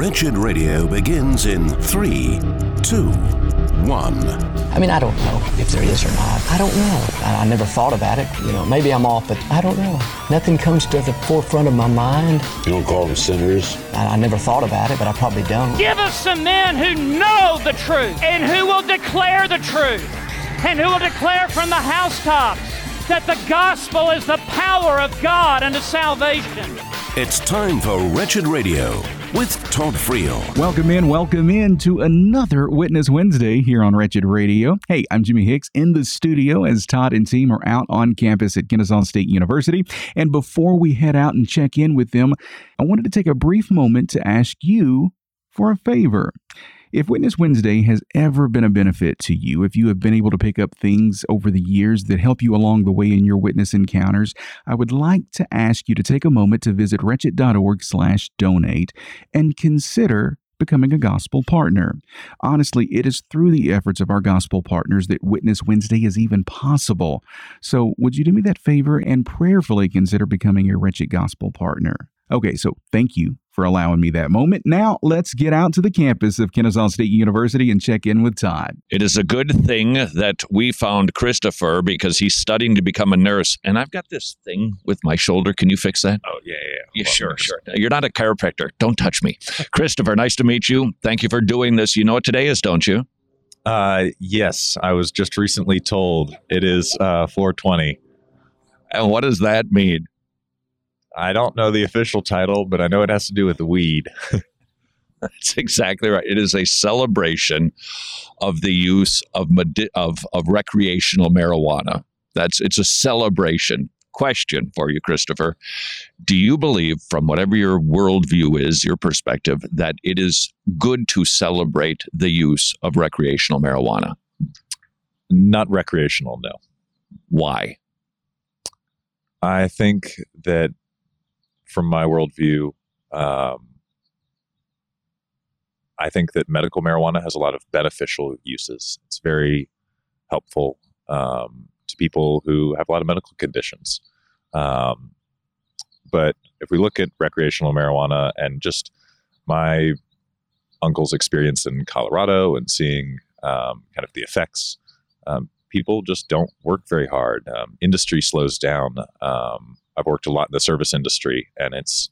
Wretched Radio begins in three, two, one. I mean, I don't know if there is or not. I don't know. I, I never thought about it. You know, maybe I'm off, but I don't know. Nothing comes to the forefront of my mind. You don't call them sinners? I, I never thought about it, but I probably don't. Give us some men who know the truth and who will declare the truth and who will declare from the housetops that the gospel is the power of God unto salvation. It's time for Wretched Radio with Todd Friel. Welcome in, welcome in to another Witness Wednesday here on Wretched Radio. Hey, I'm Jimmy Hicks in the studio as Todd and team are out on campus at Kennesaw State University. And before we head out and check in with them, I wanted to take a brief moment to ask you for a favor. If Witness Wednesday has ever been a benefit to you, if you have been able to pick up things over the years that help you along the way in your witness encounters, I would like to ask you to take a moment to visit wretched.org/donate and consider becoming a gospel partner. Honestly, it is through the efforts of our gospel partners that Witness Wednesday is even possible. So, would you do me that favor and prayerfully consider becoming a Wretched Gospel partner? Okay, so thank you for allowing me that moment. Now, let's get out to the campus of Kennesaw State University and check in with Todd. It is a good thing that we found Christopher because he's studying to become a nurse. And I've got this thing with my shoulder. Can you fix that? Oh, yeah, yeah. Yeah, sure, sure. You're not a chiropractor. Don't touch me. Christopher, nice to meet you. Thank you for doing this. You know what today is, don't you? Uh, yes, I was just recently told it is uh, 420. And what does that mean? I don't know the official title, but I know it has to do with the weed. That's exactly right. It is a celebration of the use of medi- of of recreational marijuana. That's it's a celebration. Question for you, Christopher: Do you believe, from whatever your worldview is, your perspective, that it is good to celebrate the use of recreational marijuana? Not recreational, no. Why? I think that from my worldview, um, I think that medical marijuana has a lot of beneficial uses. It's very helpful um, to people who have a lot of medical conditions. Um, but if we look at recreational marijuana and just my uncle's experience in Colorado and seeing um, kind of the effects, um, people just don't work very hard. Um, industry slows down. I've worked a lot in the service industry, and it's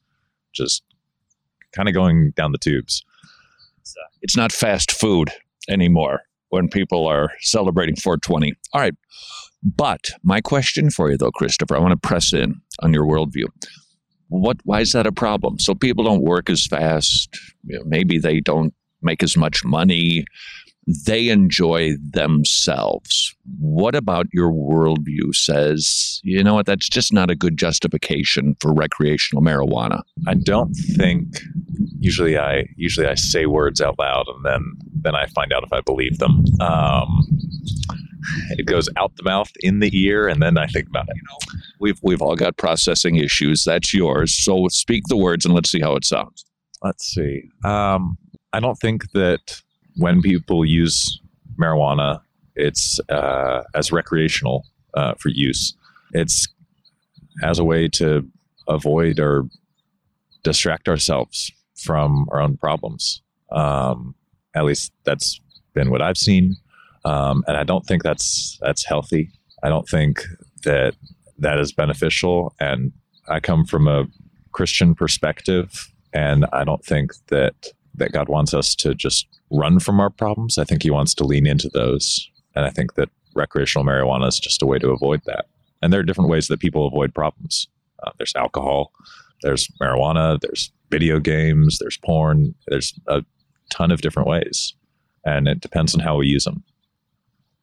just kind of going down the tubes. It's, it's not fast food anymore when people are celebrating 420. All right. But my question for you, though, Christopher, I want to press in on your worldview. What? Why is that a problem? So people don't work as fast. You know, maybe they don't make as much money. They enjoy themselves. What about your worldview says, you know what, that's just not a good justification for recreational marijuana? I don't think usually I usually I say words out loud and then then I find out if I believe them. Um, it goes out the mouth, in the ear, and then I think about it. We've we've all got processing issues. That's yours. So speak the words and let's see how it sounds. Let's see. Um, I don't think that when people use marijuana, it's uh, as recreational uh, for use. It's as a way to avoid or distract ourselves from our own problems. Um, at least that's been what I've seen, um, and I don't think that's that's healthy. I don't think that that is beneficial. And I come from a Christian perspective, and I don't think that that God wants us to just run from our problems. I think He wants to lean into those, and I think that recreational marijuana is just a way to avoid that. And there are different ways that people avoid problems. Uh, there's alcohol, there's marijuana, there's video games, there's porn. There's a ton of different ways, and it depends on how we use them.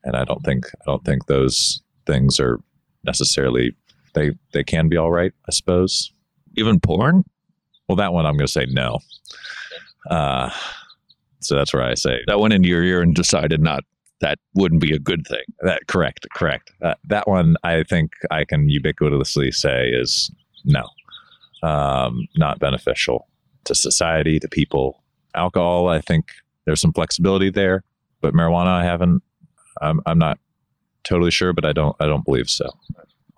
And I don't think I don't think those things are necessarily they they can be all right. I suppose. Even porn? Well, that one I'm going to say no. Uh, so that's where I say That went into your ear and decided not that wouldn't be a good thing. that. Correct, correct. Uh, that one I think I can ubiquitously say is no, um, not beneficial to society, to people. Alcohol, I think there's some flexibility there, but marijuana, I haven't. I'm, I'm not totally sure, but I don't. I don't believe so.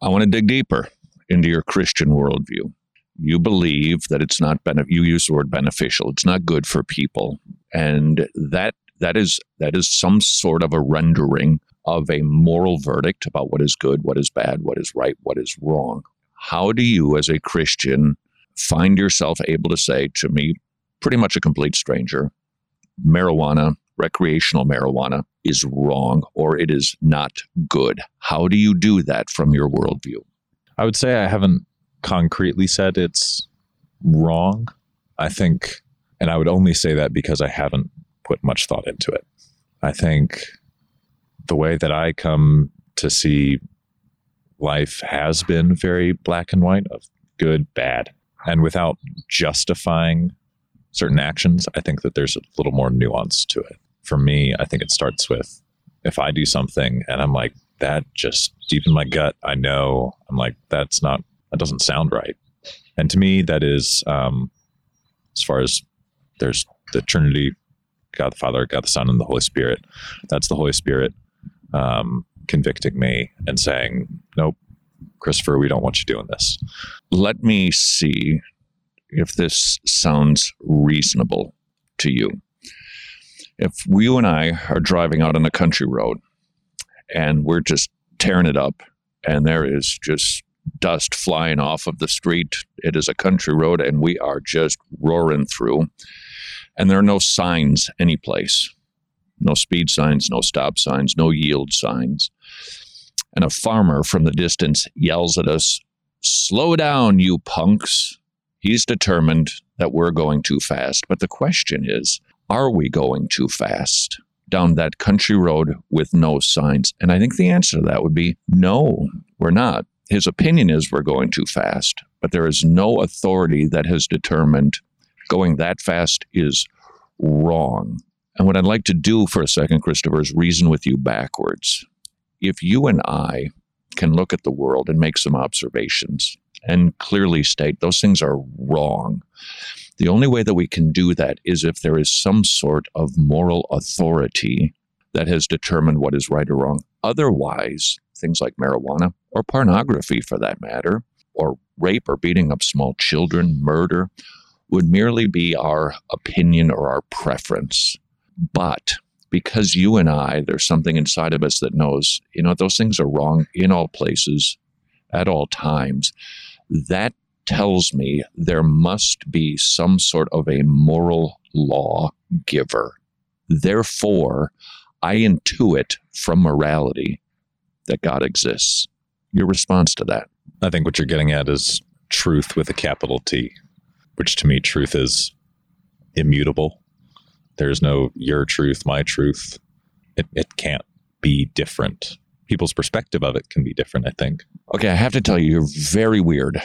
I want to dig deeper into your Christian worldview. You believe that it's not benef- you use the word beneficial it's not good for people. And that that is that is some sort of a rendering of a moral verdict about what is good what is bad what is right what is wrong. How do you as a christian find yourself able to say to me pretty much a complete stranger marijuana recreational marijuana is wrong or it is not good? How do you do that from your worldview? I would say I haven't concretely said it's wrong. I think, and I would only say that because I haven't put much thought into it. I think the way that I come to see life has been very black and white of good, bad. And without justifying certain actions, I think that there's a little more nuance to it. For me, I think it starts with if I do something and I'm like, that just deep in my gut, I know I'm like, that's not, that doesn't sound right. And to me, that is, um, as far as there's the Trinity, God the Father, God the Son, and the Holy Spirit. That's the Holy Spirit um, convicting me and saying, nope, Christopher, we don't want you doing this. let me see if this sounds reasonable to you. If you and I are driving out on a country road and we're just tearing it up, and there is just dust flying off of the street, it is a country road, and we are just roaring through, and there are no signs anyplace no speed signs, no stop signs, no yield signs. And a farmer from the distance yells at us, Slow down, you punks. He's determined that we're going too fast. But the question is, are we going too fast down that country road with no signs? And I think the answer to that would be no, we're not. His opinion is we're going too fast, but there is no authority that has determined going that fast is wrong. And what I'd like to do for a second, Christopher, is reason with you backwards. If you and I can look at the world and make some observations and clearly state those things are wrong, the only way that we can do that is if there is some sort of moral authority that has determined what is right or wrong. Otherwise, things like marijuana or pornography, for that matter, or rape or beating up small children, murder, would merely be our opinion or our preference. But because you and I, there's something inside of us that knows, you know, those things are wrong in all places, at all times. That tells me there must be some sort of a moral law giver. Therefore, I intuit from morality that God exists. Your response to that? I think what you're getting at is truth with a capital T, which to me, truth is immutable. There's no your truth, my truth. It, it can't be different. People's perspective of it can be different, I think. Okay, I have to tell you, you're very weird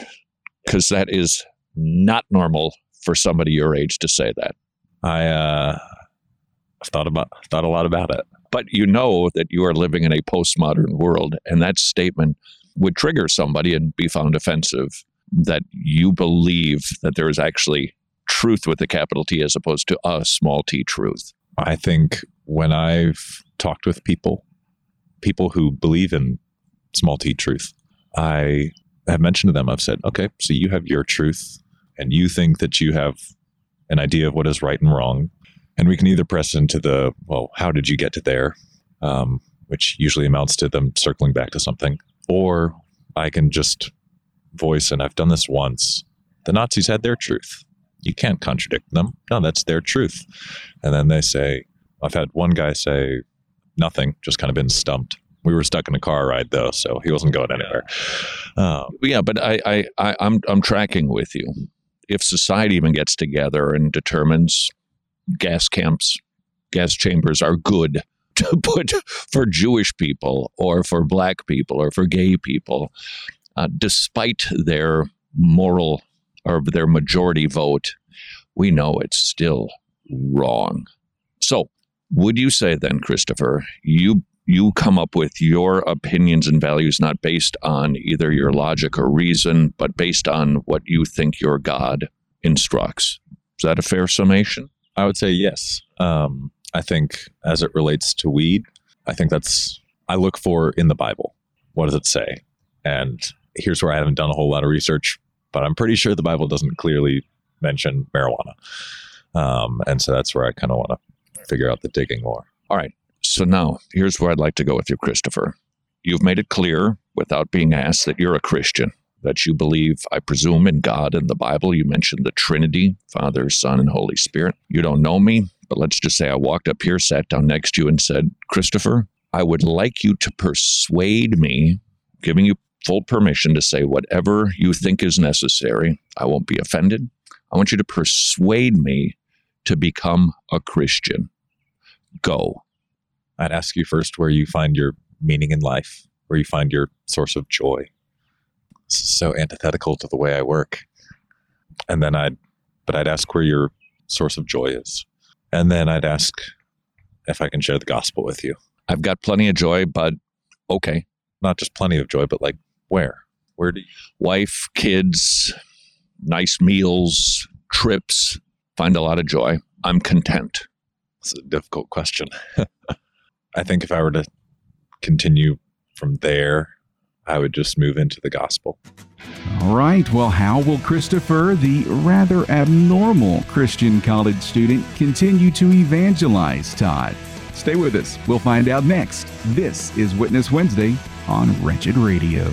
because that is not normal for somebody your age to say that. I uh, I've thought about thought a lot about it. But you know that you are living in a postmodern world, and that statement would trigger somebody and be found offensive that you believe that there is actually truth with a capital T as opposed to a small t truth. I think when I've talked with people, people who believe in small t truth, I have mentioned to them, I've said, okay, so you have your truth and you think that you have an idea of what is right and wrong. And we can either press into the, well, how did you get to there? Um, which usually amounts to them circling back to something. Or I can just voice, and I've done this once. The Nazis had their truth. You can't contradict them. No, that's their truth. And then they say, I've had one guy say nothing, just kind of been stumped. We were stuck in a car ride though, so he wasn't going anywhere. Um, Yeah, but I, I, I I'm I'm tracking with you. If society even gets together and determines gas camps, gas chambers are good to put for Jewish people or for black people or for gay people, uh, despite their moral or their majority vote, we know it's still wrong. So, would you say then, Christopher, you you come up with your opinions and values not based on either your logic or reason, but based on what you think your God instructs? Is that a fair summation? I would say yes. Um, I think as it relates to weed, I think that's, I look for in the Bible. What does it say? And here's where I haven't done a whole lot of research. but I'm pretty sure the Bible doesn't clearly mention marijuana. Um, and so that's where I kind of want to figure out the digging more. All right. So now here's where I'd like to go with you, Christopher. You've made it clear without being asked that you're a Christian, that you believe, I presume, in God and the Bible. You mentioned the Trinity, Father, Son, and Holy Spirit. You don't know me, but let's just say I walked up here, sat down next to you, and said, Christopher, I would like you to persuade me, giving you full permission to say whatever you think is necessary. I won't be offended. I want you to persuade me to become a Christian. Go. I'd ask you first where you find your meaning in life, where you find your source of joy. Is so antithetical to the way I work. And then I'd, but I'd ask where your source of joy is. And then I'd ask if I can share the gospel with you. I've got plenty of joy, but okay. Not just plenty of joy, but like where? Where do you? Wife, kids, nice meals, trips, find a lot of joy. I'm content. It's a difficult question. I think if I were to continue from there, I would just move into the gospel. All right. Well, how will Christopher, the rather abnormal Christian college student, continue to evangelize Todd? Stay with us. We'll find out next. This is Witness Wednesday on Wretched Radio.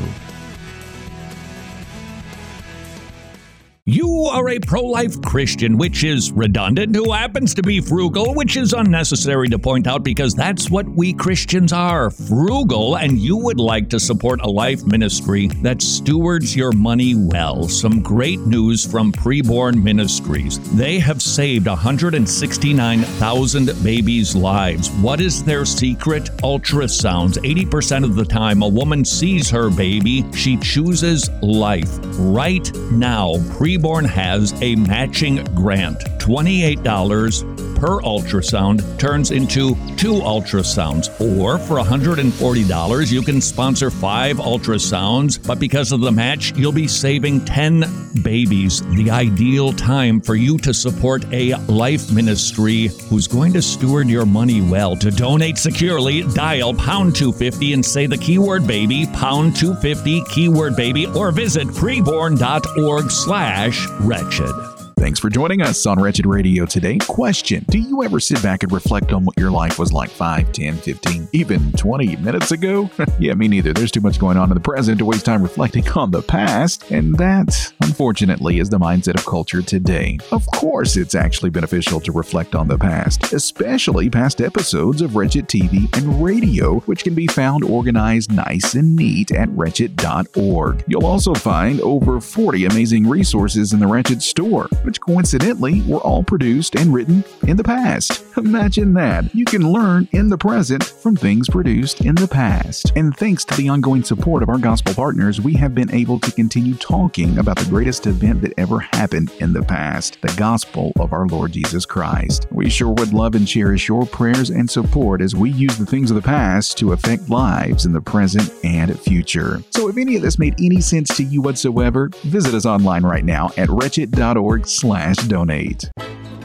You are a pro life Christian, which is redundant, who happens to be frugal, which is unnecessary to point out because that's what we Christians are frugal, and you would like to support a life ministry that stewards your money well. Some great news from Preborn Ministries. They have saved 169,000 babies' lives. What is their secret? Ultrasounds. 80% of the time, a woman sees her baby, she chooses life. Right now, Preborn Preborn has a matching grant. $28 per ultrasound turns into two ultrasounds. Or for $140, you can sponsor five ultrasounds, but because of the match, you'll be saving 10 babies. The ideal time for you to support a life ministry who's going to steward your money well. To donate securely, dial pound 250 and say the keyword baby, pound 250, keyword baby, or visit preborn.org slash wretched. Thanks for joining us on Wretched Radio today. Question Do you ever sit back and reflect on what your life was like 5, 10, 15, even 20 minutes ago? yeah, me neither. There's too much going on in the present to waste time reflecting on the past. And that, unfortunately, is the mindset of culture today. Of course, it's actually beneficial to reflect on the past, especially past episodes of Wretched TV and radio, which can be found organized nice and neat at wretched.org. You'll also find over 40 amazing resources in the Wretched store which coincidentally were all produced and written in the past. Imagine that. You can learn in the present from things produced in the past. And thanks to the ongoing support of our gospel partners, we have been able to continue talking about the greatest event that ever happened in the past the gospel of our Lord Jesus Christ. We sure would love and cherish your prayers and support as we use the things of the past to affect lives in the present and future. So if any of this made any sense to you whatsoever, visit us online right now at wretched.org slash donate.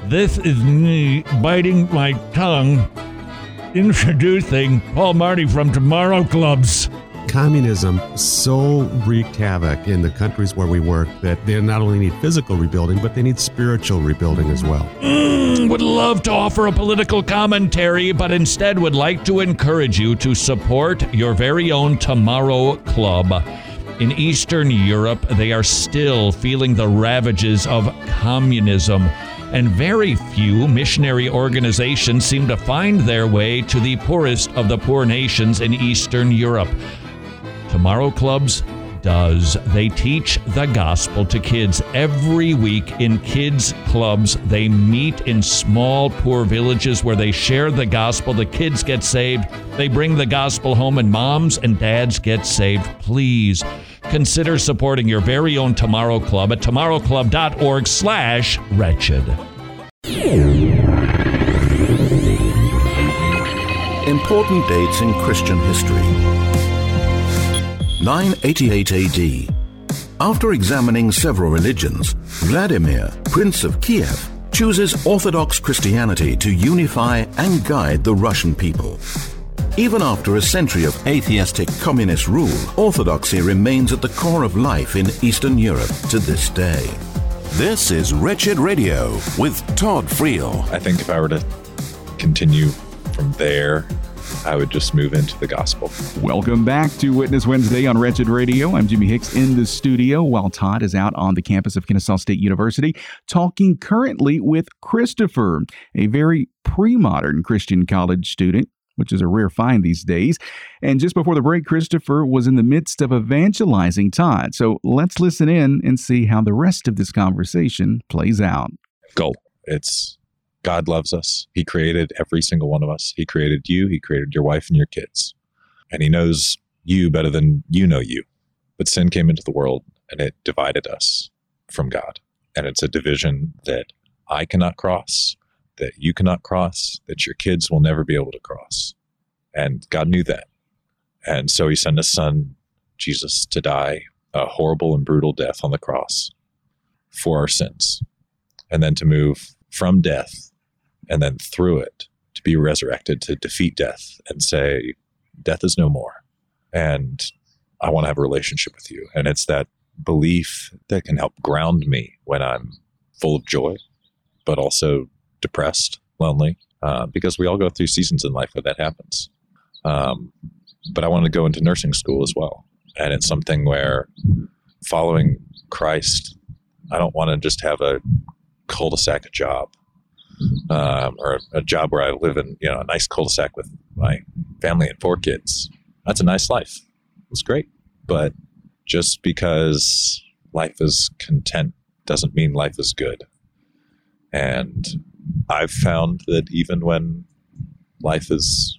This is me biting my tongue, introducing Paul Marty from Tomorrow Clubs. Communism so wreaked havoc in the countries where we work that they not only need physical rebuilding, but they need spiritual rebuilding as well. Mm, would love to offer a political commentary, but instead would like to encourage you to support your very own Tomorrow Club. In Eastern Europe, they are still feeling the ravages of communism, and very few missionary organizations seem to find their way to the poorest of the poor nations in Eastern Europe. Tomorrow Clubs does. They teach the gospel to kids every week in kids' clubs. They meet in small, poor villages where they share the gospel. The kids get saved. They bring the gospel home, and moms and dads get saved. Please consider supporting your very own Tomorrow Club at tomorrowclub.org slash wretched. Important dates in Christian history. 988 AD. After examining several religions, Vladimir, Prince of Kiev, chooses Orthodox Christianity to unify and guide the Russian people. Even after a century of atheistic communist rule, orthodoxy remains at the core of life in Eastern Europe to this day. This is Wretched Radio with Todd Friel. I think if I were to continue from there, I would just move into the gospel. Welcome back to Witness Wednesday on Wretched Radio. I'm Jimmy Hicks in the studio while Todd is out on the campus of Kennesaw State University talking currently with Christopher, a very pre modern Christian college student which is a rare find these days. And just before the break, Christopher was in the midst of evangelizing Todd. So let's listen in and see how the rest of this conversation plays out. Go. It's God loves us. He created every single one of us. He created you, He created your wife and your kids. And He knows you better than you know you. But sin came into the world and it divided us from God. And it's a division that I cannot cross that you cannot cross, that your kids will never be able to cross. And God knew that. And so he sent his son, Jesus, to die a horrible and brutal death on the cross for our sins. And then to move from death and then through it to be resurrected, to defeat death and say, Death is no more. And I want to have a relationship with you. And it's that belief that can help ground me when I'm full of joy, but also depressed, lonely, uh, because we all go through seasons in life where that happens. Um, but I wanted to go into nursing school as well. And it's something where following Christ, I don't want to just have a cul-de-sac job um, or a job where I live in, you know, a nice cul-de-sac with my family and four kids. That's a nice life. It's great. But just because life is content doesn't mean life is good. And I've found that even when life is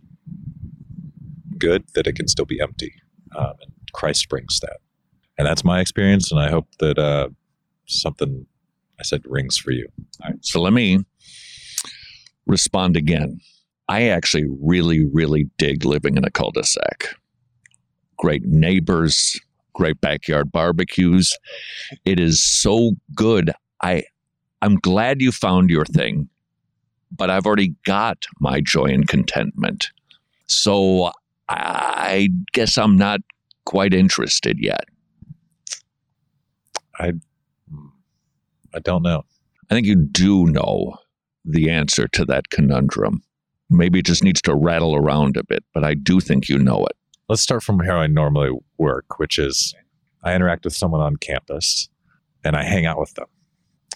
good, that it can still be empty. Um, and Christ brings that. And that's my experience. And I hope that uh, something I said rings for you. All right. So let me respond again. I actually really, really dig living in a cul de sac. Great neighbors, great backyard barbecues. It is so good. I, I'm glad you found your thing but I've already got my joy and contentment. So I guess I'm not quite interested yet. I I don't know. I think you do know the answer to that conundrum. Maybe it just needs to rattle around a bit, but I do think you know it. Let's start from how I normally work, which is I interact with someone on campus and I hang out with them.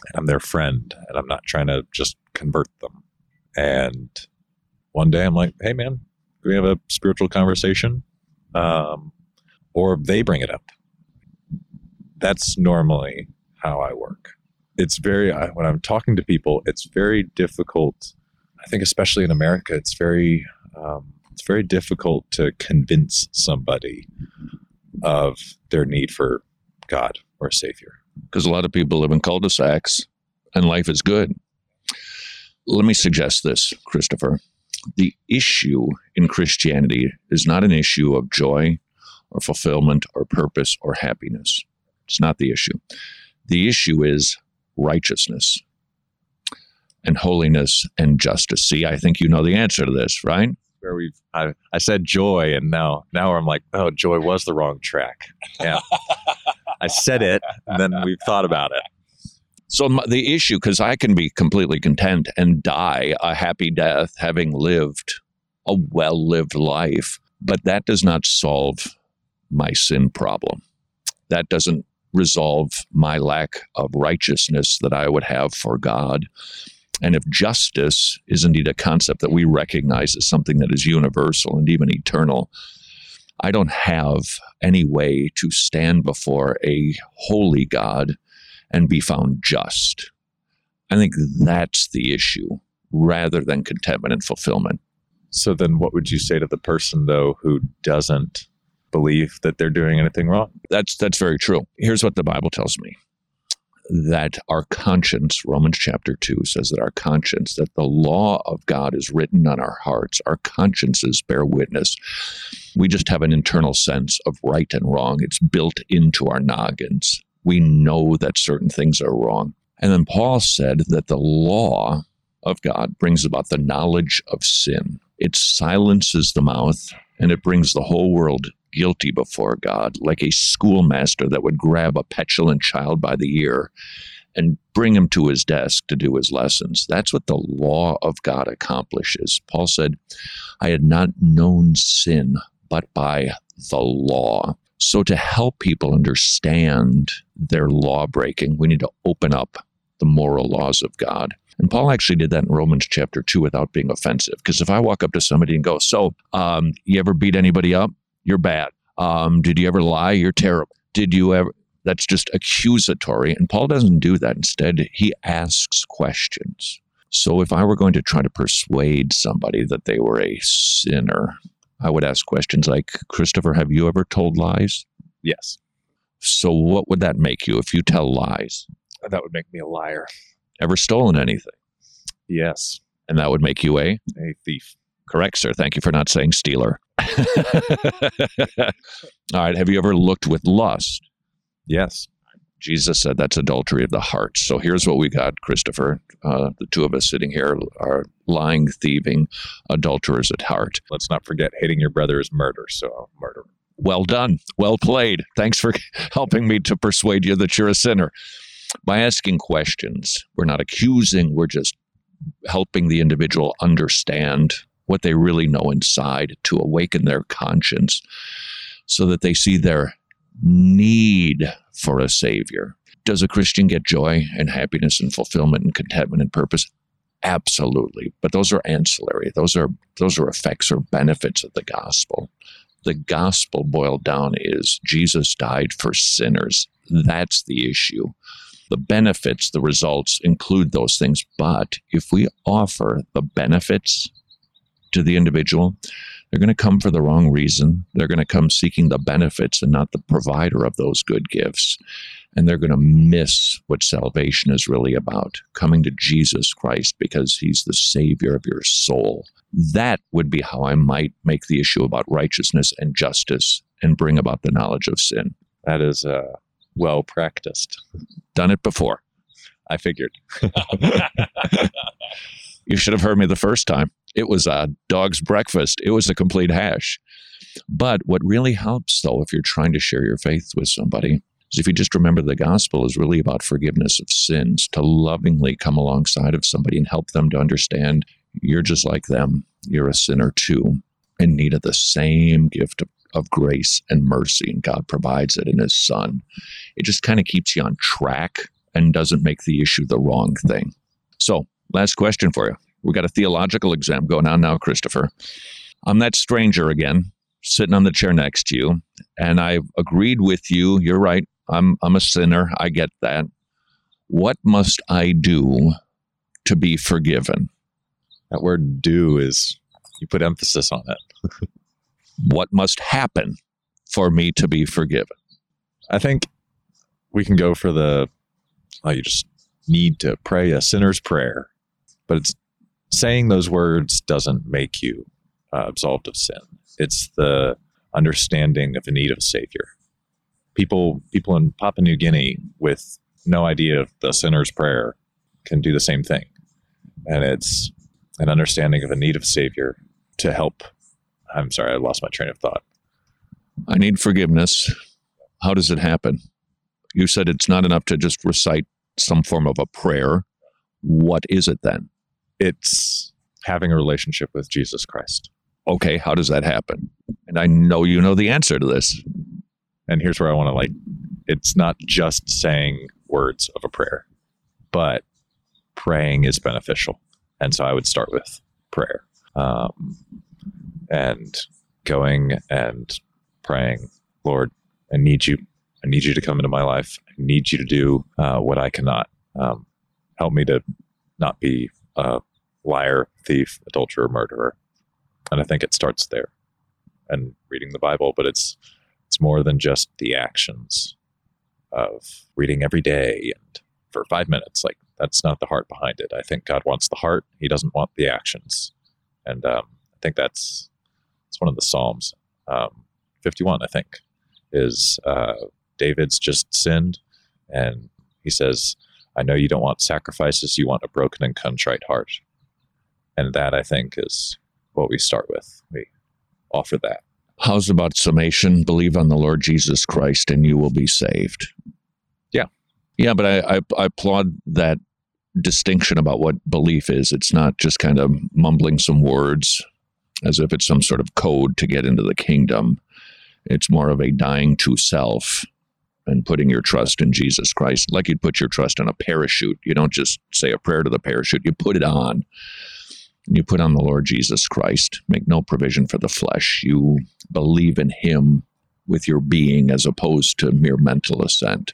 And I'm their friend and I'm not trying to just convert them. And one day I'm like, hey, man, can we have a spiritual conversation? Um, or they bring it up. That's normally how I work. It's very, when I'm talking to people, it's very difficult. I think, especially in America, it's very, um, it's very difficult to convince somebody of their need for God or a Savior. Because a lot of people live in cul de sacs and life is good. Let me suggest this, Christopher. The issue in Christianity is not an issue of joy or fulfillment or purpose or happiness. It's not the issue. The issue is righteousness and holiness and justice. See, I think you know the answer to this, right? Where we've, I, I said joy, and now, now I'm like, oh, joy was the wrong track. Yeah, I said it, and then we've thought about it. So the issue, because I can be completely content and die a happy death, having lived a well-lived life, but that does not solve my sin problem. That doesn't resolve my lack of righteousness that I would have for God. And if justice is indeed a concept that we recognize as something that is universal and even eternal, I don't have any way to stand before a holy God and be found just. I think that's the issue rather than contentment and fulfillment. So then what would you say to the person though who doesn't believe that they're doing anything wrong? That's that's very true. Here's what the Bible tells me. That our conscience, Romans chapter 2 says that our conscience, that the law of God is written on our hearts. Our consciences bear witness. We just have an internal sense of right and wrong. It's built into our noggins we know that certain things are wrong. And then Paul said that the law of God brings about the knowledge of sin. It silences the mouth and it brings the whole world guilty before God, like a schoolmaster that would grab a petulant child by the ear and bring him to his desk to do his lessons. That's what the law of God accomplishes. Paul said, I had not known sin but by the law. So, to help people understand their law breaking, we need to open up the moral laws of God. And Paul actually did that in Romans chapter 2 without being offensive. Because if I walk up to somebody and go, So, um, you ever beat anybody up? You're bad. Um, did you ever lie? You're terrible. Did you ever? That's just accusatory. And Paul doesn't do that. Instead, he asks questions. So if I were going to try to persuade somebody that they were a sinner, I would ask questions like, Christopher, have you ever told lies? Yes. So what would that make you if you tell lies? That would make me a liar. Ever stolen anything? Yes. And that would make you a? A thief. Correct, sir. Thank you for not saying stealer. All right. Have you ever looked with lust? Yes. Jesus said that's adultery of the heart. So here's what we got, Christopher. Uh, the two of us sitting here are lying, thieving, adulterers at heart. Let's not forget hating your brother is murder. So murder. Well done. Well played. Thanks for helping me to persuade you that you're a sinner. By asking questions, we're not accusing, we're just helping the individual understand what they really know inside to awaken their conscience so that they see their need for a savior. Does a Christian get joy and happiness and fulfillment and contentment and purpose? Absolutely. But those are ancillary. Those are those are effects or benefits of the gospel. The gospel boiled down is Jesus died for sinners. That's the issue. The benefits, the results include those things. But if we offer the benefits to the individual, they're going to come for the wrong reason. They're going to come seeking the benefits and not the provider of those good gifts. And they're going to miss what salvation is really about coming to Jesus Christ because he's the Savior of your soul. That would be how I might make the issue about righteousness and justice and bring about the knowledge of sin. That is uh, well practiced. Done it before. I figured. you should have heard me the first time. It was a dog's breakfast. It was a complete hash. But what really helps, though, if you're trying to share your faith with somebody, is if you just remember the gospel is really about forgiveness of sins, to lovingly come alongside of somebody and help them to understand you're just like them. You're a sinner too, in need of the same gift of, of grace and mercy, and God provides it in His Son. It just kind of keeps you on track and doesn't make the issue the wrong thing. So, last question for you. We've got a theological exam going on now, Christopher. I'm that stranger again, sitting on the chair next to you, and I've agreed with you. You're right. I'm I'm a sinner. I get that. What must I do to be forgiven? That word do is you put emphasis on it. what must happen for me to be forgiven? I think we can go for the oh, you just need to pray a sinner's prayer, but it's saying those words doesn't make you uh, absolved of sin. It's the understanding of the need of a savior. People, people in Papua New Guinea with no idea of the sinner's prayer can do the same thing, and it's an understanding of a need of a savior to help. I'm sorry, I lost my train of thought. I need forgiveness. How does it happen? You said it's not enough to just recite some form of a prayer. What is it then? It's having a relationship with Jesus Christ. Okay, how does that happen? And I know you know the answer to this. And here's where I want to like it's not just saying words of a prayer, but praying is beneficial. And so I would start with prayer um, and going and praying, Lord, I need you. I need you to come into my life. I need you to do uh, what I cannot. Um, help me to not be a liar, thief, adulterer, murderer. And I think it starts there and reading the Bible, but it's it's more than just the actions of reading every day and for five minutes. Like that's not the heart behind it. I think God wants the heart. He doesn't want the actions. And um, I think that's it's one of the Psalms. Um, 51, I think, is uh, David's just sinned, and he says, "I know you don't want sacrifices. You want a broken and contrite heart." And that I think is what we start with. We offer that. How's about summation? Believe on the Lord Jesus Christ and you will be saved. Yeah. Yeah, but I, I, I applaud that distinction about what belief is. It's not just kind of mumbling some words as if it's some sort of code to get into the kingdom. It's more of a dying to self and putting your trust in Jesus Christ, like you'd put your trust in a parachute. You don't just say a prayer to the parachute, you put it on. You put on the Lord Jesus Christ. Make no provision for the flesh. You believe in Him with your being as opposed to mere mental assent.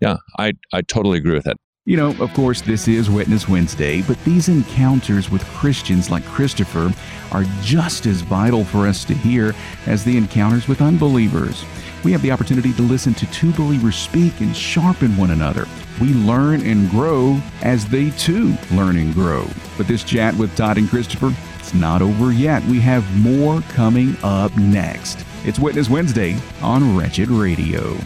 Yeah, I, I totally agree with that. You know, of course, this is Witness Wednesday, but these encounters with Christians like Christopher are just as vital for us to hear as the encounters with unbelievers. We have the opportunity to listen to two believers speak and sharpen one another. We learn and grow as they too learn and grow. But this chat with Todd and Christopher, it's not over yet. We have more coming up next. It's Witness Wednesday on Wretched Radio.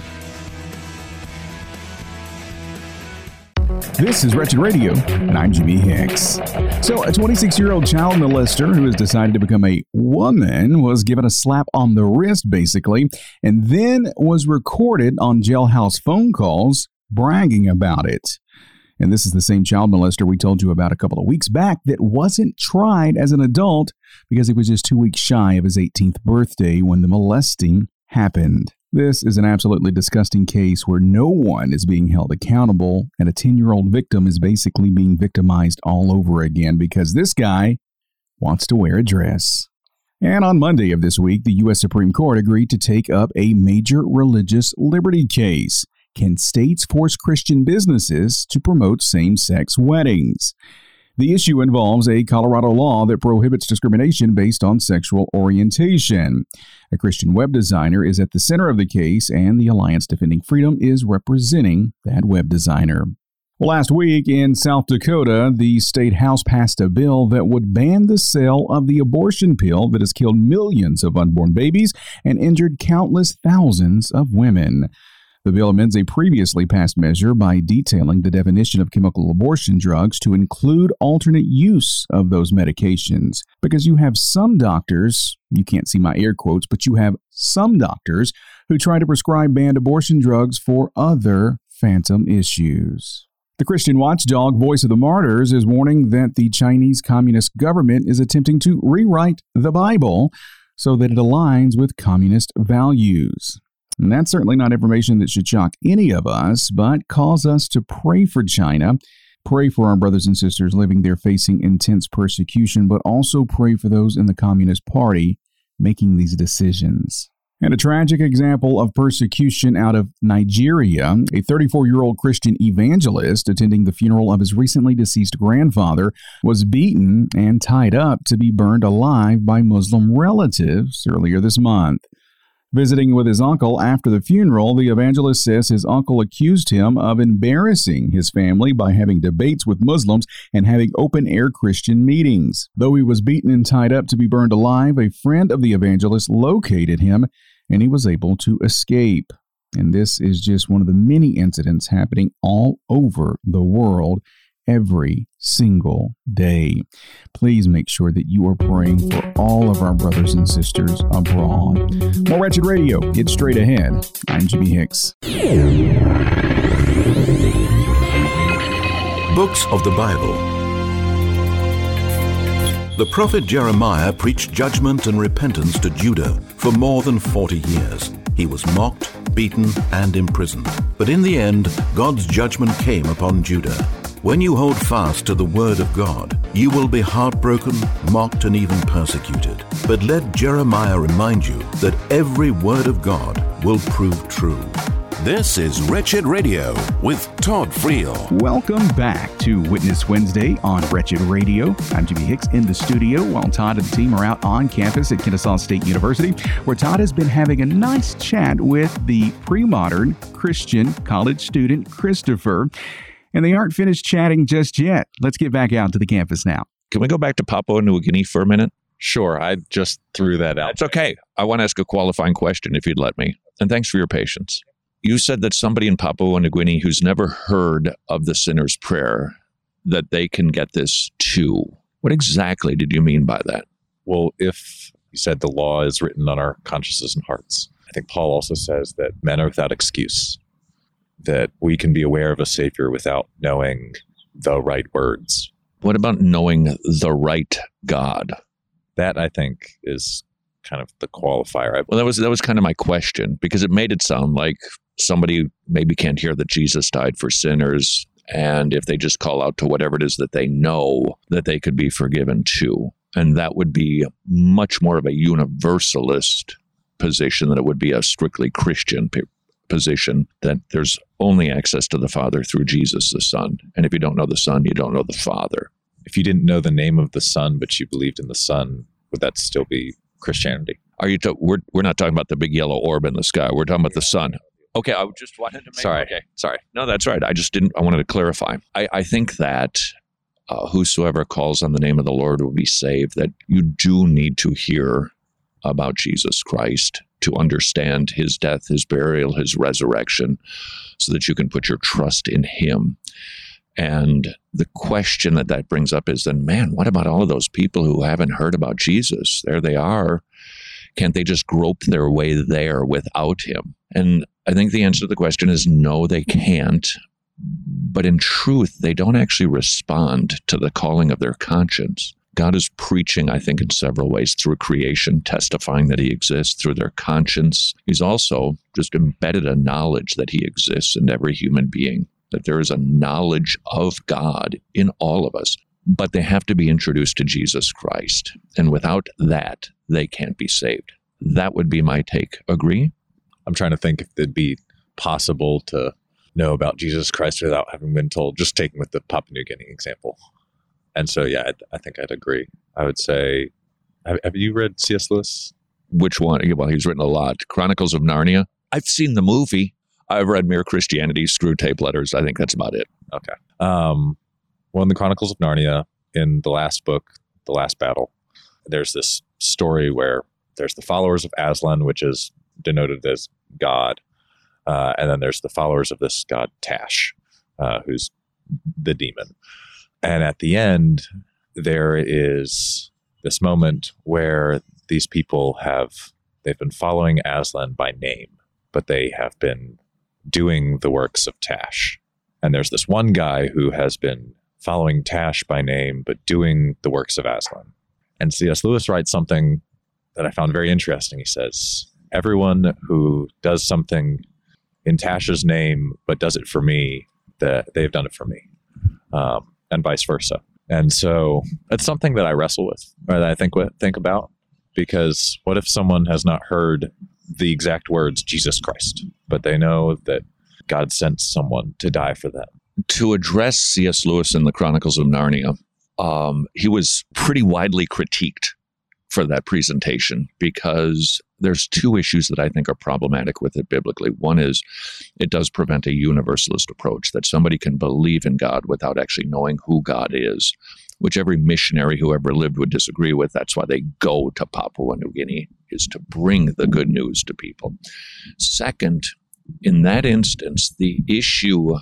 This is Wretched Radio, and I'm Jimmy Hicks. So, a 26 year old child molester who has decided to become a woman was given a slap on the wrist, basically, and then was recorded on jailhouse phone calls bragging about it. And this is the same child molester we told you about a couple of weeks back that wasn't tried as an adult because he was just two weeks shy of his 18th birthday when the molesting happened. This is an absolutely disgusting case where no one is being held accountable, and a 10 year old victim is basically being victimized all over again because this guy wants to wear a dress. And on Monday of this week, the U.S. Supreme Court agreed to take up a major religious liberty case. Can states force Christian businesses to promote same sex weddings? The issue involves a Colorado law that prohibits discrimination based on sexual orientation. A Christian web designer is at the center of the case, and the Alliance Defending Freedom is representing that web designer. Last week in South Dakota, the state house passed a bill that would ban the sale of the abortion pill that has killed millions of unborn babies and injured countless thousands of women. The bill amends a previously passed measure by detailing the definition of chemical abortion drugs to include alternate use of those medications. Because you have some doctors, you can't see my air quotes, but you have some doctors who try to prescribe banned abortion drugs for other phantom issues. The Christian watchdog Voice of the Martyrs is warning that the Chinese Communist government is attempting to rewrite the Bible so that it aligns with communist values. And that's certainly not information that should shock any of us, but cause us to pray for China, pray for our brothers and sisters living there facing intense persecution, but also pray for those in the Communist Party making these decisions. And a tragic example of persecution out of Nigeria, a 34 year old Christian evangelist attending the funeral of his recently deceased grandfather was beaten and tied up to be burned alive by Muslim relatives earlier this month. Visiting with his uncle after the funeral, the evangelist says his uncle accused him of embarrassing his family by having debates with Muslims and having open air Christian meetings. Though he was beaten and tied up to be burned alive, a friend of the evangelist located him and he was able to escape. And this is just one of the many incidents happening all over the world every single day. Please make sure that you are praying for all of our brothers and sisters abroad. More Wretched Radio, get straight ahead. I'm Jimmy Hicks. Books of the Bible. The prophet Jeremiah preached judgment and repentance to Judah for more than 40 years. He was mocked, beaten, and imprisoned. But in the end, God's judgment came upon Judah. When you hold fast to the word of God, you will be heartbroken, mocked, and even persecuted. But let Jeremiah remind you that every word of God will prove true. This is Wretched Radio with Todd Friel. Welcome back to Witness Wednesday on Wretched Radio. I'm Jimmy Hicks in the studio while Todd and the team are out on campus at Kennesaw State University, where Todd has been having a nice chat with the pre modern Christian college student Christopher. And they aren't finished chatting just yet. Let's get back out to the campus now. Can we go back to Papua New Guinea for a minute? Sure, I just threw that out. It's okay. I want to ask a qualifying question if you'd let me. And thanks for your patience. You said that somebody in Papua New Guinea who's never heard of the sinner's prayer, that they can get this too. What exactly did you mean by that? Well, if you said the law is written on our consciences and hearts, I think Paul also says that men are without excuse, that we can be aware of a Savior without knowing the right words. What about knowing the right God? That I think is kind of the qualifier. Well, that was that was kind of my question because it made it sound like somebody maybe can't hear that Jesus died for sinners, and if they just call out to whatever it is that they know, that they could be forgiven too, and that would be much more of a universalist position than it would be a strictly Christian position. That there's only access to the Father through Jesus the Son, and if you don't know the Son, you don't know the Father. if you didn't know the name of the Son, but you believed in the Son, would that still be Christianity? Are you? To, we're we're not talking about the big yellow orb in the sky. We're talking about the sun. Okay, I just wanted to make. Sorry. Okay, sorry. No, that's right. I just didn't. I wanted to clarify. I I think that. Uh, whosoever calls on the name of the Lord will be saved. That you do need to hear about Jesus Christ to understand his death, his burial, his resurrection, so that you can put your trust in him. And the question that that brings up is then, man, what about all of those people who haven't heard about Jesus? There they are. Can't they just grope their way there without him? And I think the answer to the question is no, they can't. But in truth, they don't actually respond to the calling of their conscience. God is preaching, I think, in several ways through creation, testifying that He exists, through their conscience. He's also just embedded a knowledge that He exists in every human being, that there is a knowledge of God in all of us. But they have to be introduced to Jesus Christ. And without that, they can't be saved. That would be my take. Agree? I'm trying to think if it'd be possible to know about Jesus Christ without having been told, just taking with the Papua New Guinea example. And so, yeah, I, I think I'd agree. I would say, have, have you read C.S. Lewis? Which one? Well, he's written a lot. Chronicles of Narnia. I've seen the movie. I've read Mere Christianity, Screwtape Letters. I think that's about it. Okay. Um, well, in the Chronicles of Narnia, in the last book, The Last Battle, there's this story where there's the followers of Aslan, which is denoted as God, uh, and then there's the followers of this god Tash, uh, who's the demon. And at the end, there is this moment where these people have they've been following Aslan by name, but they have been doing the works of Tash. And there's this one guy who has been following Tash by name, but doing the works of Aslan. And C.S. Lewis writes something that I found very interesting. He says, Everyone who does something in Tash's name, but does it for me, that they've done it for me, um, and vice versa. And so it's something that I wrestle with, or that I think with, think about, because what if someone has not heard the exact words Jesus Christ, but they know that God sent someone to die for them? To address C.S. Lewis in the Chronicles of Narnia, um, he was pretty widely critiqued for that presentation because there's two issues that I think are problematic with it biblically. One is it does prevent a universalist approach that somebody can believe in God without actually knowing who God is, which every missionary who ever lived would disagree with. That's why they go to Papua New Guinea is to bring the good news to people. Second, in that instance, the issue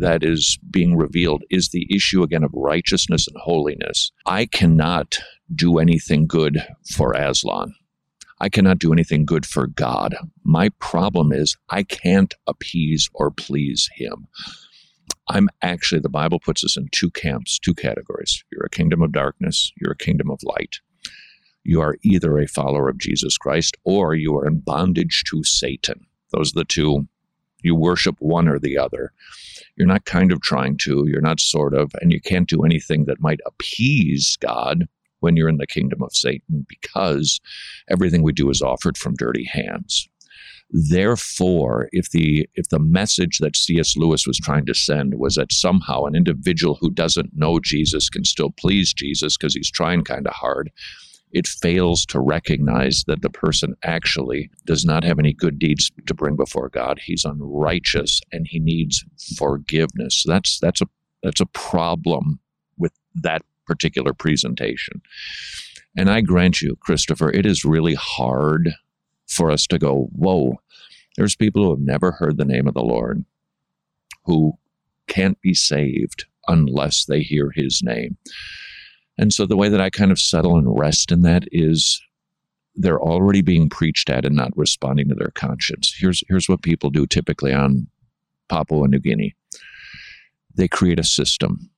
that is being revealed is the issue again of righteousness and holiness. I cannot do anything good for Aslan. I cannot do anything good for God. My problem is I can't appease or please Him. I'm actually, the Bible puts us in two camps, two categories. You're a kingdom of darkness, you're a kingdom of light. You are either a follower of Jesus Christ or you are in bondage to Satan. Those are the two. You worship one or the other. You're not kind of trying to, you're not sort of, and you can't do anything that might appease God when you're in the kingdom of Satan because everything we do is offered from dirty hands. Therefore, if the if the message that C.S. Lewis was trying to send was that somehow an individual who doesn't know Jesus can still please Jesus because he's trying kind of hard, it fails to recognize that the person actually does not have any good deeds to bring before God. He's unrighteous and he needs forgiveness. That's that's a that's a problem with that particular presentation. And I grant you, Christopher, it is really hard for us to go, whoa, there's people who have never heard the name of the Lord who can't be saved unless they hear his name. And so the way that I kind of settle and rest in that is they're already being preached at and not responding to their conscience. Here's here's what people do typically on Papua New Guinea. They create a system.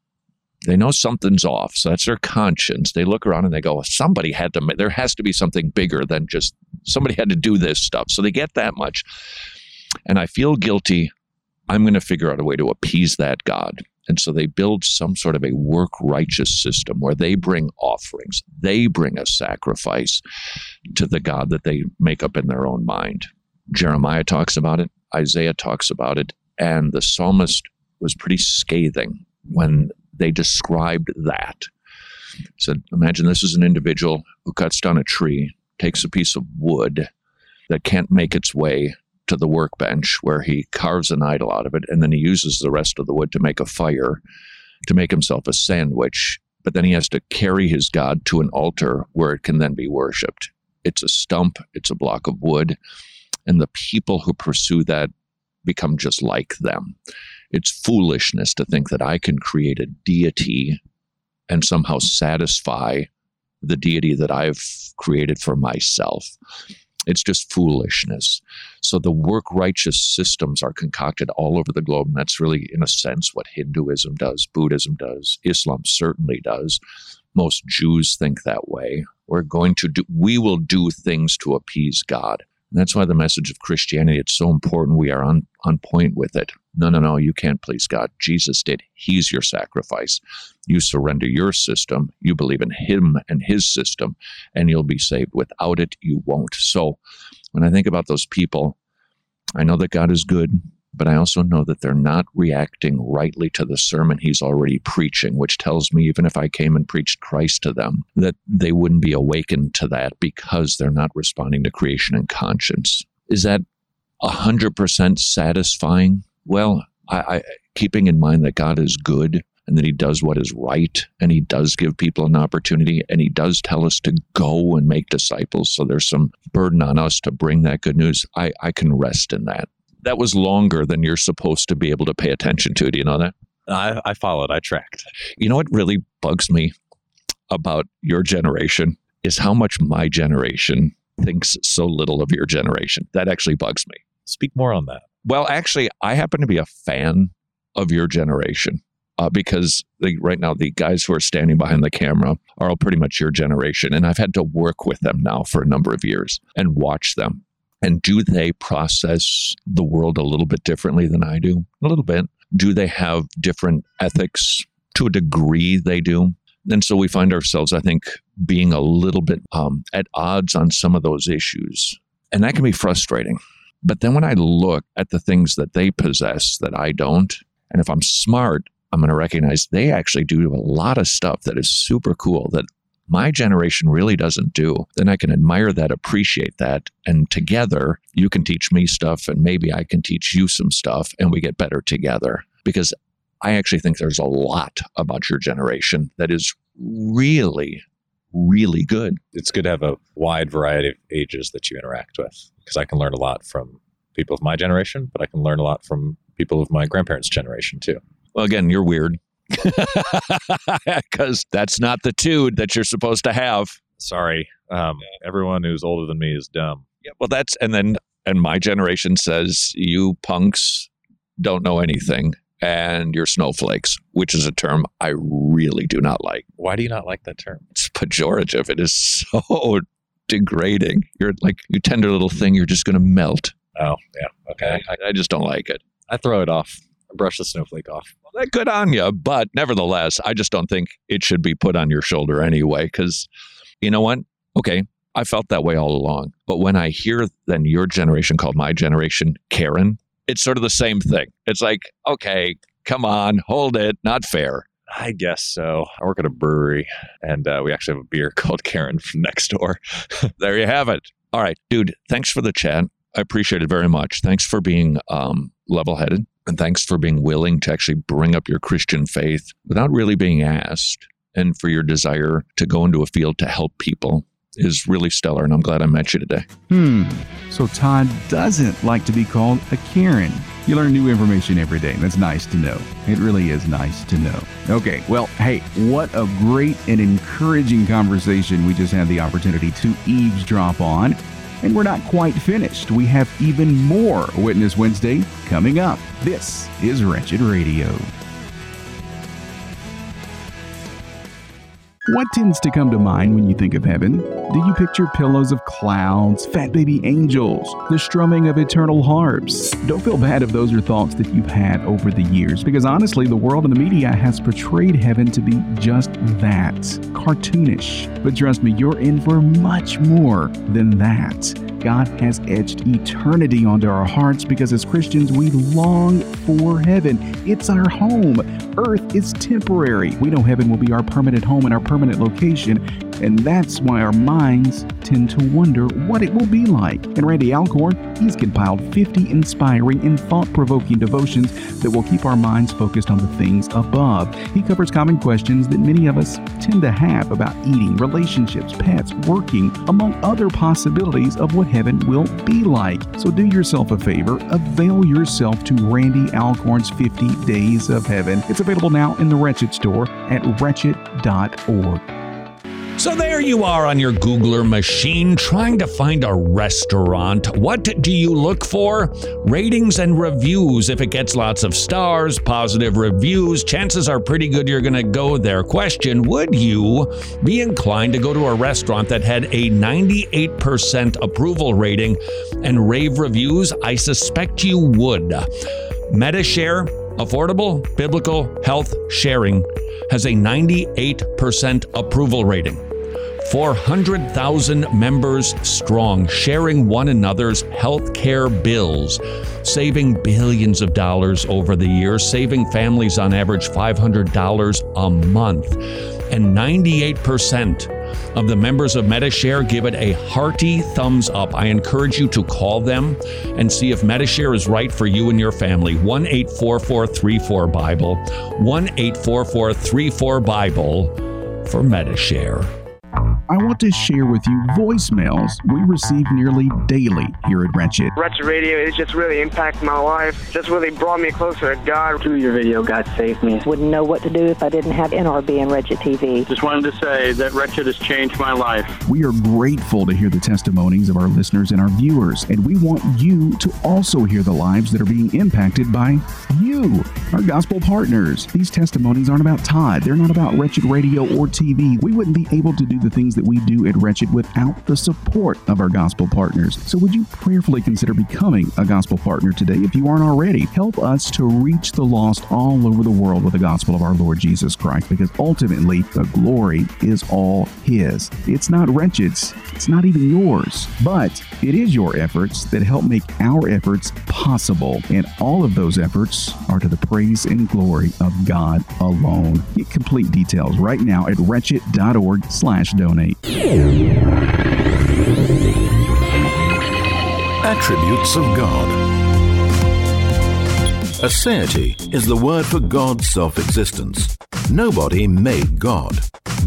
They know something's off, so that's their conscience. They look around and they go, "Somebody had to. There has to be something bigger than just somebody had to do this stuff." So they get that much, and I feel guilty. I'm going to figure out a way to appease that God. And so they build some sort of a work righteous system where they bring offerings, they bring a sacrifice to the God that they make up in their own mind. Jeremiah talks about it, Isaiah talks about it, and the psalmist was pretty scathing when they described that. Said, imagine this is an individual who cuts down a tree, takes a piece of wood that can't make its way to the workbench where he carves an idol out of it, and then he uses the rest of the wood to make a fire to make himself a sandwich. But then he has to carry his God to an altar where it can then be worshipped. It's a stump, it's a block of wood, and the people who pursue that become just like them. It's foolishness to think that I can create a deity and somehow satisfy the deity that I've created for myself. It's just foolishness. So the work righteous systems are concocted all over the globe. And that's really, in a sense, what Hinduism does, Buddhism does, Islam certainly does. Most Jews think that way. We're going to do, we will do things to appease God. And that's why the message of Christianity, it's so important we are on, on point with it. No, no, no, you can't please God. Jesus did. He's your sacrifice. You surrender your system, you believe in Him and His system, and you'll be saved. Without it, you won't. So when I think about those people, I know that God is good, but I also know that they're not reacting rightly to the sermon He's already preaching, which tells me even if I came and preached Christ to them, that they wouldn't be awakened to that because they're not responding to creation and conscience. Is that 100% satisfying? Well, I, I, keeping in mind that God is good and that He does what is right and He does give people an opportunity and He does tell us to go and make disciples. So there's some burden on us to bring that good news. I, I can rest in that. That was longer than you're supposed to be able to pay attention to. Do you know that? I, I followed. I tracked. You know what really bugs me about your generation is how much my generation thinks so little of your generation. That actually bugs me. Speak more on that. Well, actually, I happen to be a fan of your generation uh, because the, right now the guys who are standing behind the camera are all pretty much your generation. And I've had to work with them now for a number of years and watch them. And do they process the world a little bit differently than I do? A little bit. Do they have different ethics? To a degree, they do. And so we find ourselves, I think, being a little bit um, at odds on some of those issues. And that can be frustrating. But then when I look at the things that they possess that I don't, and if I'm smart, I'm going to recognize they actually do a lot of stuff that is super cool that my generation really doesn't do, then I can admire that, appreciate that. And together, you can teach me stuff, and maybe I can teach you some stuff, and we get better together. Because I actually think there's a lot about your generation that is really, really good. It's good to have a wide variety of ages that you interact with because I can learn a lot from people of my generation, but I can learn a lot from people of my grandparents' generation too. Well, again, you're weird. Because that's not the tude that you're supposed to have. Sorry, um, everyone who's older than me is dumb. Yeah, well, that's, and then, and my generation says, you punks don't know anything and you're snowflakes, which is a term I really do not like. Why do you not like that term? It's pejorative. It is so degrading. You're like, you tender little thing, you're just going to melt. Oh, yeah. Okay. I, I just don't like it. I throw it off. I brush the snowflake off. Good on you, but nevertheless, I just don't think it should be put on your shoulder anyway. Because you know what? Okay, I felt that way all along. But when I hear then your generation called my generation Karen, it's sort of the same thing. It's like, okay, come on, hold it, not fair. I guess so. I work at a brewery, and uh, we actually have a beer called Karen from next door. there you have it. All right, dude. Thanks for the chat. I appreciate it very much. Thanks for being um, level-headed, and thanks for being willing to actually bring up your Christian faith without really being asked, and for your desire to go into a field to help people. is really stellar, and I'm glad I met you today. Hmm. So Todd doesn't like to be called a Karen. You learn new information every day. That's nice to know. It really is nice to know. Okay, well, hey, what a great and encouraging conversation we just had the opportunity to eavesdrop on. And we're not quite finished. We have even more Witness Wednesday coming up. This is Wretched Radio. What tends to come to mind when you think of heaven? Do you picture pillows of clouds, fat baby angels, the strumming of eternal harps? Don't feel bad if those are thoughts that you've had over the years, because honestly, the world and the media has portrayed heaven to be just that cartoonish. But trust me, you're in for much more than that. God has etched eternity onto our hearts because as Christians, we long for heaven. It's our home. Earth is temporary. We know heaven will be our permanent home and our permanent location, and that's why our minds tend to wonder what it will be like. And Randy Alcorn, he's compiled 50 inspiring and thought provoking devotions that will keep our minds focused on the things above. He covers common questions that many of us tend to have about eating, relationships, pets, working, among other possibilities of what heaven will be like. So do yourself a favor, avail yourself to Randy Alcorn's 50 Days of Heaven. It's available now in the Wretched store at wretched.org. So there you are on your Googler machine trying to find a restaurant. What do you look for? Ratings and reviews. If it gets lots of stars, positive reviews, chances are pretty good you're going to go there. Question Would you be inclined to go to a restaurant that had a 98% approval rating and rave reviews? I suspect you would. Medi-Share, affordable biblical health sharing, has a 98% approval rating. 400,000 members strong, sharing one another's healthcare bills, saving billions of dollars over the years, saving families on average $500 a month. And 98% of the members of Medi-Share give it a hearty thumbs up. I encourage you to call them and see if Medi-Share is right for you and your family. 1 844 Bible, 1 844 Bible for Medi-Share. I want to share with you voicemails we receive nearly daily here at Wretched. Wretched Radio, it just really impacted my life. Just really brought me closer to God. Through your video, God saved me. Wouldn't know what to do if I didn't have NRB and Wretched TV. Just wanted to say that Wretched has changed my life. We are grateful to hear the testimonies of our listeners and our viewers, and we want you to also hear the lives that are being impacted by you, our gospel partners. These testimonies aren't about Todd, they're not about Wretched Radio or TV. We wouldn't be able to do the things that we do at Wretched without the support of our gospel partners. So, would you prayerfully consider becoming a gospel partner today if you aren't already? Help us to reach the lost all over the world with the gospel of our Lord Jesus Christ because ultimately the glory is all His. It's not Wretched's, it's not even yours, but it is your efforts that help make our efforts possible. And all of those efforts are to the praise and glory of God alone. Get complete details right now at wretched.org slash donate. Attributes of God. Aseity is the word for God's self existence. Nobody made God.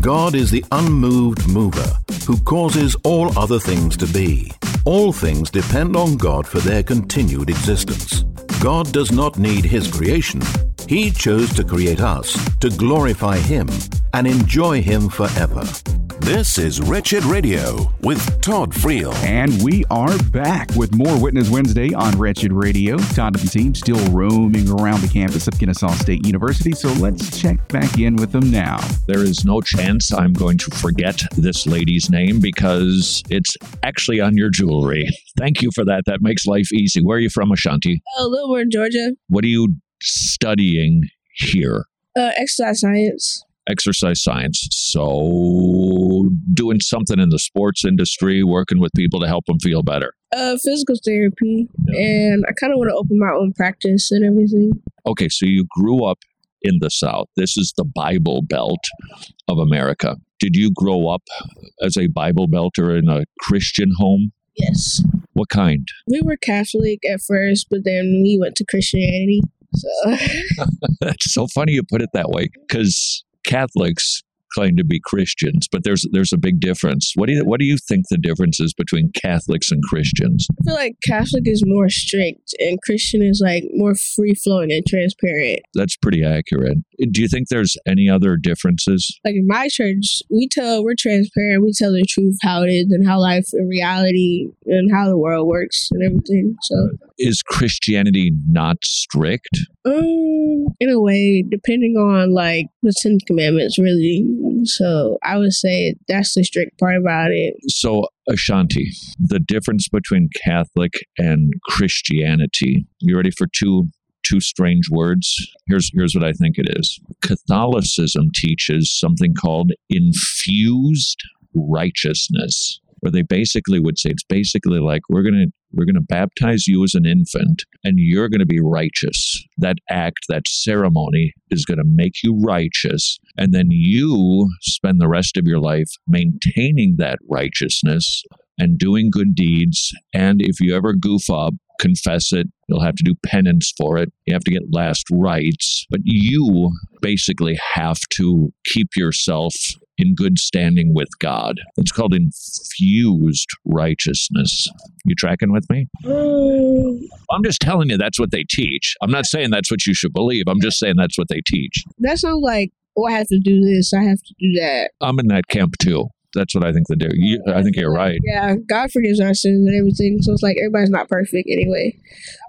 God is the unmoved mover who causes all other things to be. All things depend on God for their continued existence. God does not need His creation. He chose to create us to glorify Him and enjoy Him forever. This is Wretched Radio with Todd Friel. And we are back with more Witness Wednesday on Wretched Radio. Todd and the team still roaming around the campus of Kennesaw State University, so let's check back in with them now. There is no chance I'm going to forget this lady's name because it's actually on your jewelry. Thank you for that. That makes life easy. Where are you from, Ashanti? Uh, Lilburn, Georgia. What are you studying here? Uh, exercise science. Exercise science. So, doing something in the sports industry, working with people to help them feel better. Uh, physical therapy, and I kind of want to open my own practice and everything. Okay, so you grew up in the South. This is the Bible Belt of America. Did you grow up as a Bible belter in a Christian home? Yes. What kind? We were Catholic at first, but then we went to Christianity. So That's so funny you put it that way because Catholics claim to be Christians, but there's there's a big difference. What do you what do you think the difference is between Catholics and Christians? I feel like Catholic is more strict and Christian is like more free flowing and transparent. That's pretty accurate. Do you think there's any other differences? Like in my church, we tell we're transparent. We tell the truth how it is and how life and reality and how the world works and everything. So Is Christianity not strict? Um, in a way, depending on like the Ten Commandments, really. So I would say that's the strict part about it. So, Ashanti, the difference between Catholic and Christianity. You ready for two two strange words? Here's here's what I think it is. Catholicism teaches something called infused righteousness. Where they basically would say it's basically like we're gonna we're gonna baptize you as an infant and you're gonna be righteous. That act, that ceremony is gonna make you righteous, and then you spend the rest of your life maintaining that righteousness and doing good deeds. And if you ever goof up, confess it. You'll have to do penance for it. You have to get last rites. But you basically have to keep yourself in good standing with God. It's called infused righteousness. You tracking with me? Um, I'm just telling you that's what they teach. I'm not saying that's what you should believe. I'm just saying that's what they teach. that sounds like, oh, I have to do this, I have to do that. I'm in that camp too. That's what I think they do. You, I think you're right. Yeah, God forgives our sins and everything. So it's like everybody's not perfect anyway.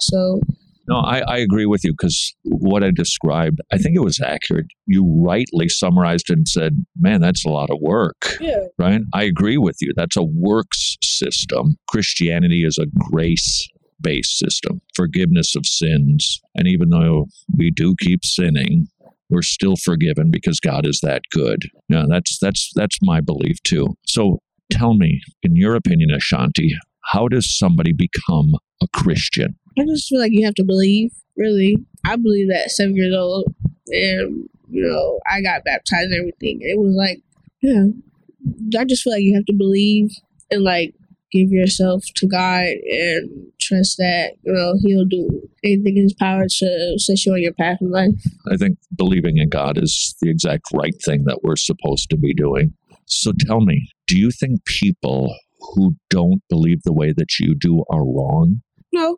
So No, I, I agree with you because what I described, I think it was accurate. You rightly summarized it and said, man, that's a lot of work. yeah, Right? I agree with you. That's a works system. Christianity is a grace based system, forgiveness of sins. And even though we do keep sinning, we're still forgiven because God is that good. Yeah, that's that's that's my belief too. So tell me, in your opinion, Ashanti, how does somebody become a Christian? I just feel like you have to believe. Really, I believe that seven years old, and you know, I got baptized and everything. It was like, yeah, I just feel like you have to believe and like give yourself to God and trust that you know He'll do anything in His power to set you on your path in life. I think believing in God is the exact right thing that we're supposed to be doing. So tell me, do you think people who don't believe the way that you do are wrong? No,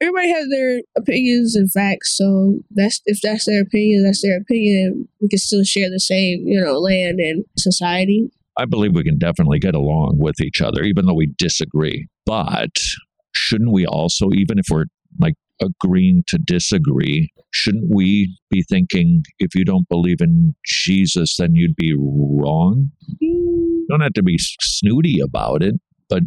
everybody has their opinions and facts. So that's if that's their opinion, that's their opinion. We can still share the same, you know, land and society. I believe we can definitely get along with each other, even though we disagree. But shouldn't we also, even if we're like agreeing to disagree, shouldn't we be thinking if you don't believe in Jesus, then you'd be wrong? You don't have to be snooty about it, but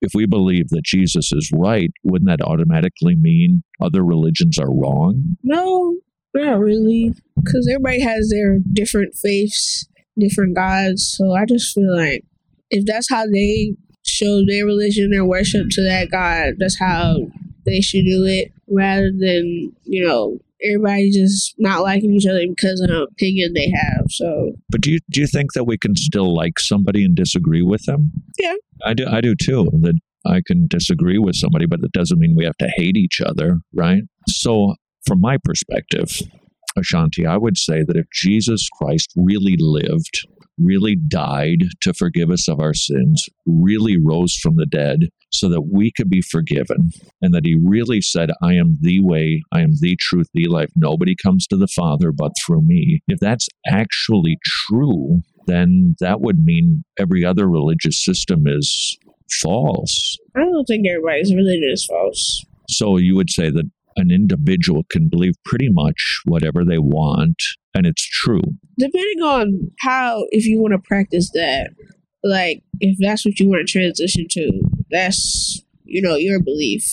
if we believe that Jesus is right, wouldn't that automatically mean other religions are wrong? No, not really, because everybody has their different faiths, different gods. So I just feel like if that's how they show their religion their worship to that God, that's how they should do it, rather than you know everybody just not liking each other because of an opinion they have. So But do you do you think that we can still like somebody and disagree with them? Yeah. I do I do too. That I can disagree with somebody, but it doesn't mean we have to hate each other, right? So from my perspective, Ashanti, I would say that if Jesus Christ really lived, really died to forgive us of our sins, really rose from the dead so that we could be forgiven, and that he really said, I am the way, I am the truth, the life. Nobody comes to the Father but through me. If that's actually true, then that would mean every other religious system is false. I don't think everybody's religion is false. So you would say that an individual can believe pretty much whatever they want and it's true. Depending on how, if you want to practice that, like if that's what you want to transition to, that's you know your belief.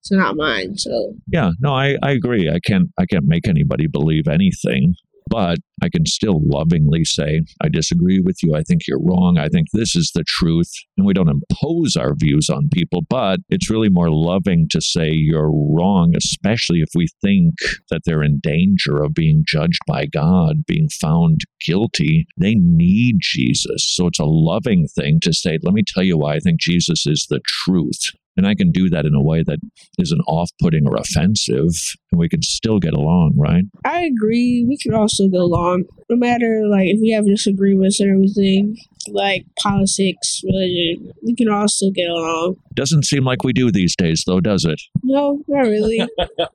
It's not mine. So Yeah, no, I, I agree. I can't I can't make anybody believe anything, but I can still lovingly say, I disagree with you. I think you're wrong. I think this is the truth. And we don't impose our views on people, but it's really more loving to say you're wrong, especially if we think that they're in danger of being judged by God, being found guilty. They need Jesus. So it's a loving thing to say, let me tell you why I think Jesus is the truth. And I can do that in a way that isn't off putting or offensive, and we can still get along, right? I agree. We can also go along, no matter like if we have disagreements and everything, like politics, religion. We can also get along. Doesn't seem like we do these days, though, does it? No, not really.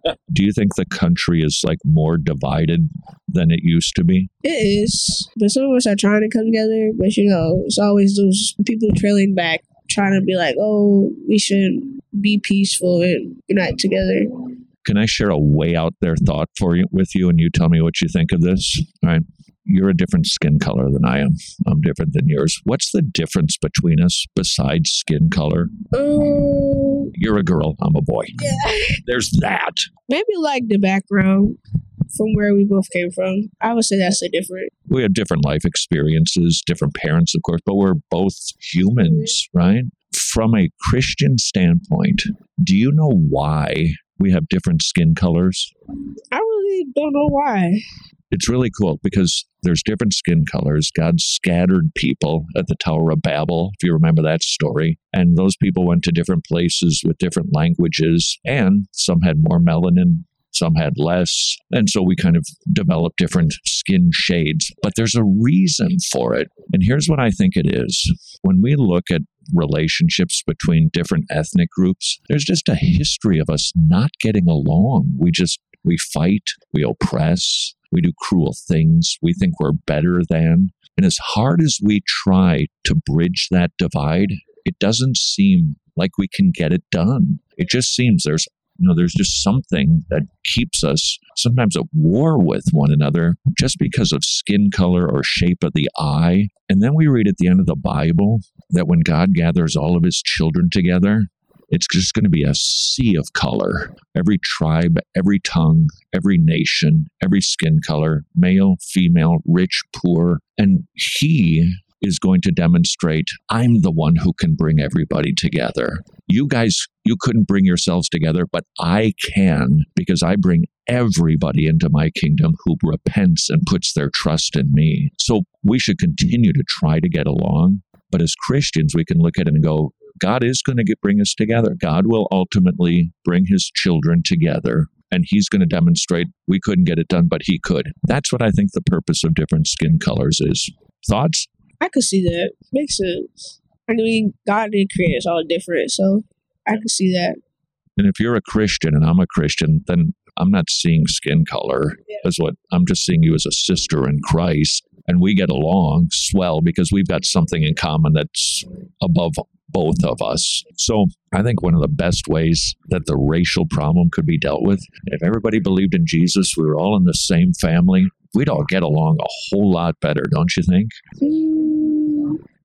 Do you think the country is like more divided than it used to be? it is, but some of us are trying to come together. But you know, it's always those people trailing back, trying to be like, "Oh, we should be peaceful and unite together." Can I share a way out there thought for you with you, and you tell me what you think of this? All right. You're a different skin color than I am. I'm different than yours. What's the difference between us besides skin color? Um, You're a girl. I'm a boy. There's that. maybe like the background from where we both came from. I would say that's a different. We have different life experiences, different parents, of course, but we're both humans, right? From a Christian standpoint, do you know why we have different skin colors? I really don't know why. It's really cool because there's different skin colors. God scattered people at the Tower of Babel, if you remember that story. And those people went to different places with different languages, and some had more melanin, some had less. And so we kind of developed different skin shades. But there's a reason for it. And here's what I think it is when we look at relationships between different ethnic groups, there's just a history of us not getting along. We just, we fight, we oppress, we do cruel things, we think we're better than. And as hard as we try to bridge that divide, it doesn't seem like we can get it done. It just seems there's you know there's just something that keeps us sometimes at war with one another just because of skin color or shape of the eye and then we read at the end of the bible that when god gathers all of his children together it's just going to be a sea of color. Every tribe, every tongue, every nation, every skin color, male, female, rich, poor. And he is going to demonstrate I'm the one who can bring everybody together. You guys, you couldn't bring yourselves together, but I can because I bring everybody into my kingdom who repents and puts their trust in me. So we should continue to try to get along. But as Christians, we can look at it and go, God is going to bring us together. God will ultimately bring his children together and he's going to demonstrate we couldn't get it done, but he could. That's what I think the purpose of different skin colors is. Thoughts? I could see that. Makes sense. I mean, God did create us all different, so I could see that. And if you're a Christian and I'm a Christian, then I'm not seeing skin color as what I'm just seeing you as a sister in Christ. And we get along swell because we've got something in common that's above both of us. So I think one of the best ways that the racial problem could be dealt with, if everybody believed in Jesus, we were all in the same family, we'd all get along a whole lot better, don't you think? Mm,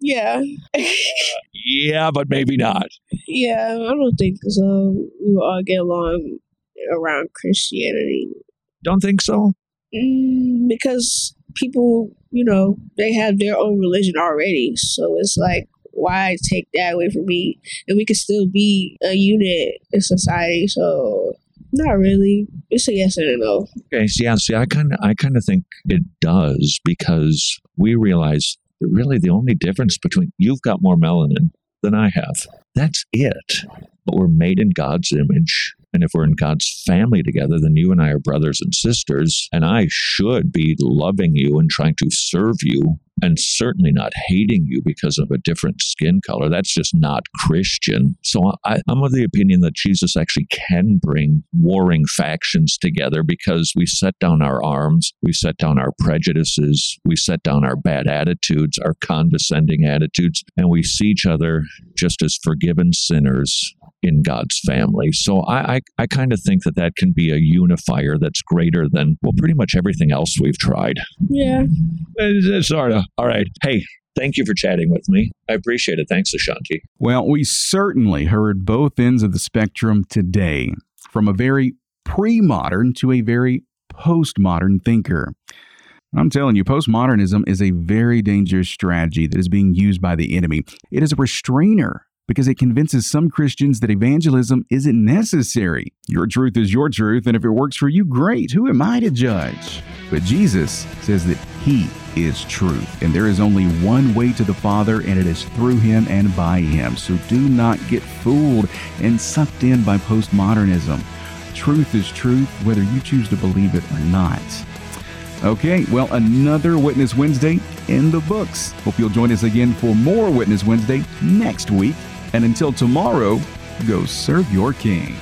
yeah. Yeah, but maybe not. yeah, I don't think so. We all get along around Christianity. Don't think so? Mm, because people, you know, they have their own religion already. So it's like, why take that away from me? And we can still be a unit in society. So not really. It's a yes and a no. Okay, so yeah, see, I kind of, I kind of think it does because we realize really the only difference between you've got more melanin than I have. That's it. But we're made in God's image. And if we're in God's family together, then you and I are brothers and sisters. And I should be loving you and trying to serve you and certainly not hating you because of a different skin color. That's just not Christian. So I, I'm of the opinion that Jesus actually can bring warring factions together because we set down our arms, we set down our prejudices, we set down our bad attitudes, our condescending attitudes, and we see each other just as forgiven sinners in God's family. So I, I, I kind of think that that can be a unifier that's greater than, well, pretty much everything else we've tried. Yeah. Eh, eh, sort of. All right. Hey, thank you for chatting with me. I appreciate it. Thanks, Ashanti. Well, we certainly heard both ends of the spectrum today, from a very pre modern to a very postmodern thinker. I'm telling you, postmodernism is a very dangerous strategy that is being used by the enemy. It is a restrainer because it convinces some Christians that evangelism isn't necessary. Your truth is your truth, and if it works for you, great. Who am I to judge? But Jesus says that He is truth, and there is only one way to the Father, and it is through Him and by Him. So do not get fooled and sucked in by postmodernism. Truth is truth, whether you choose to believe it or not. Okay, well, another Witness Wednesday in the books. Hope you'll join us again for more Witness Wednesday next week. And until tomorrow, go serve your King.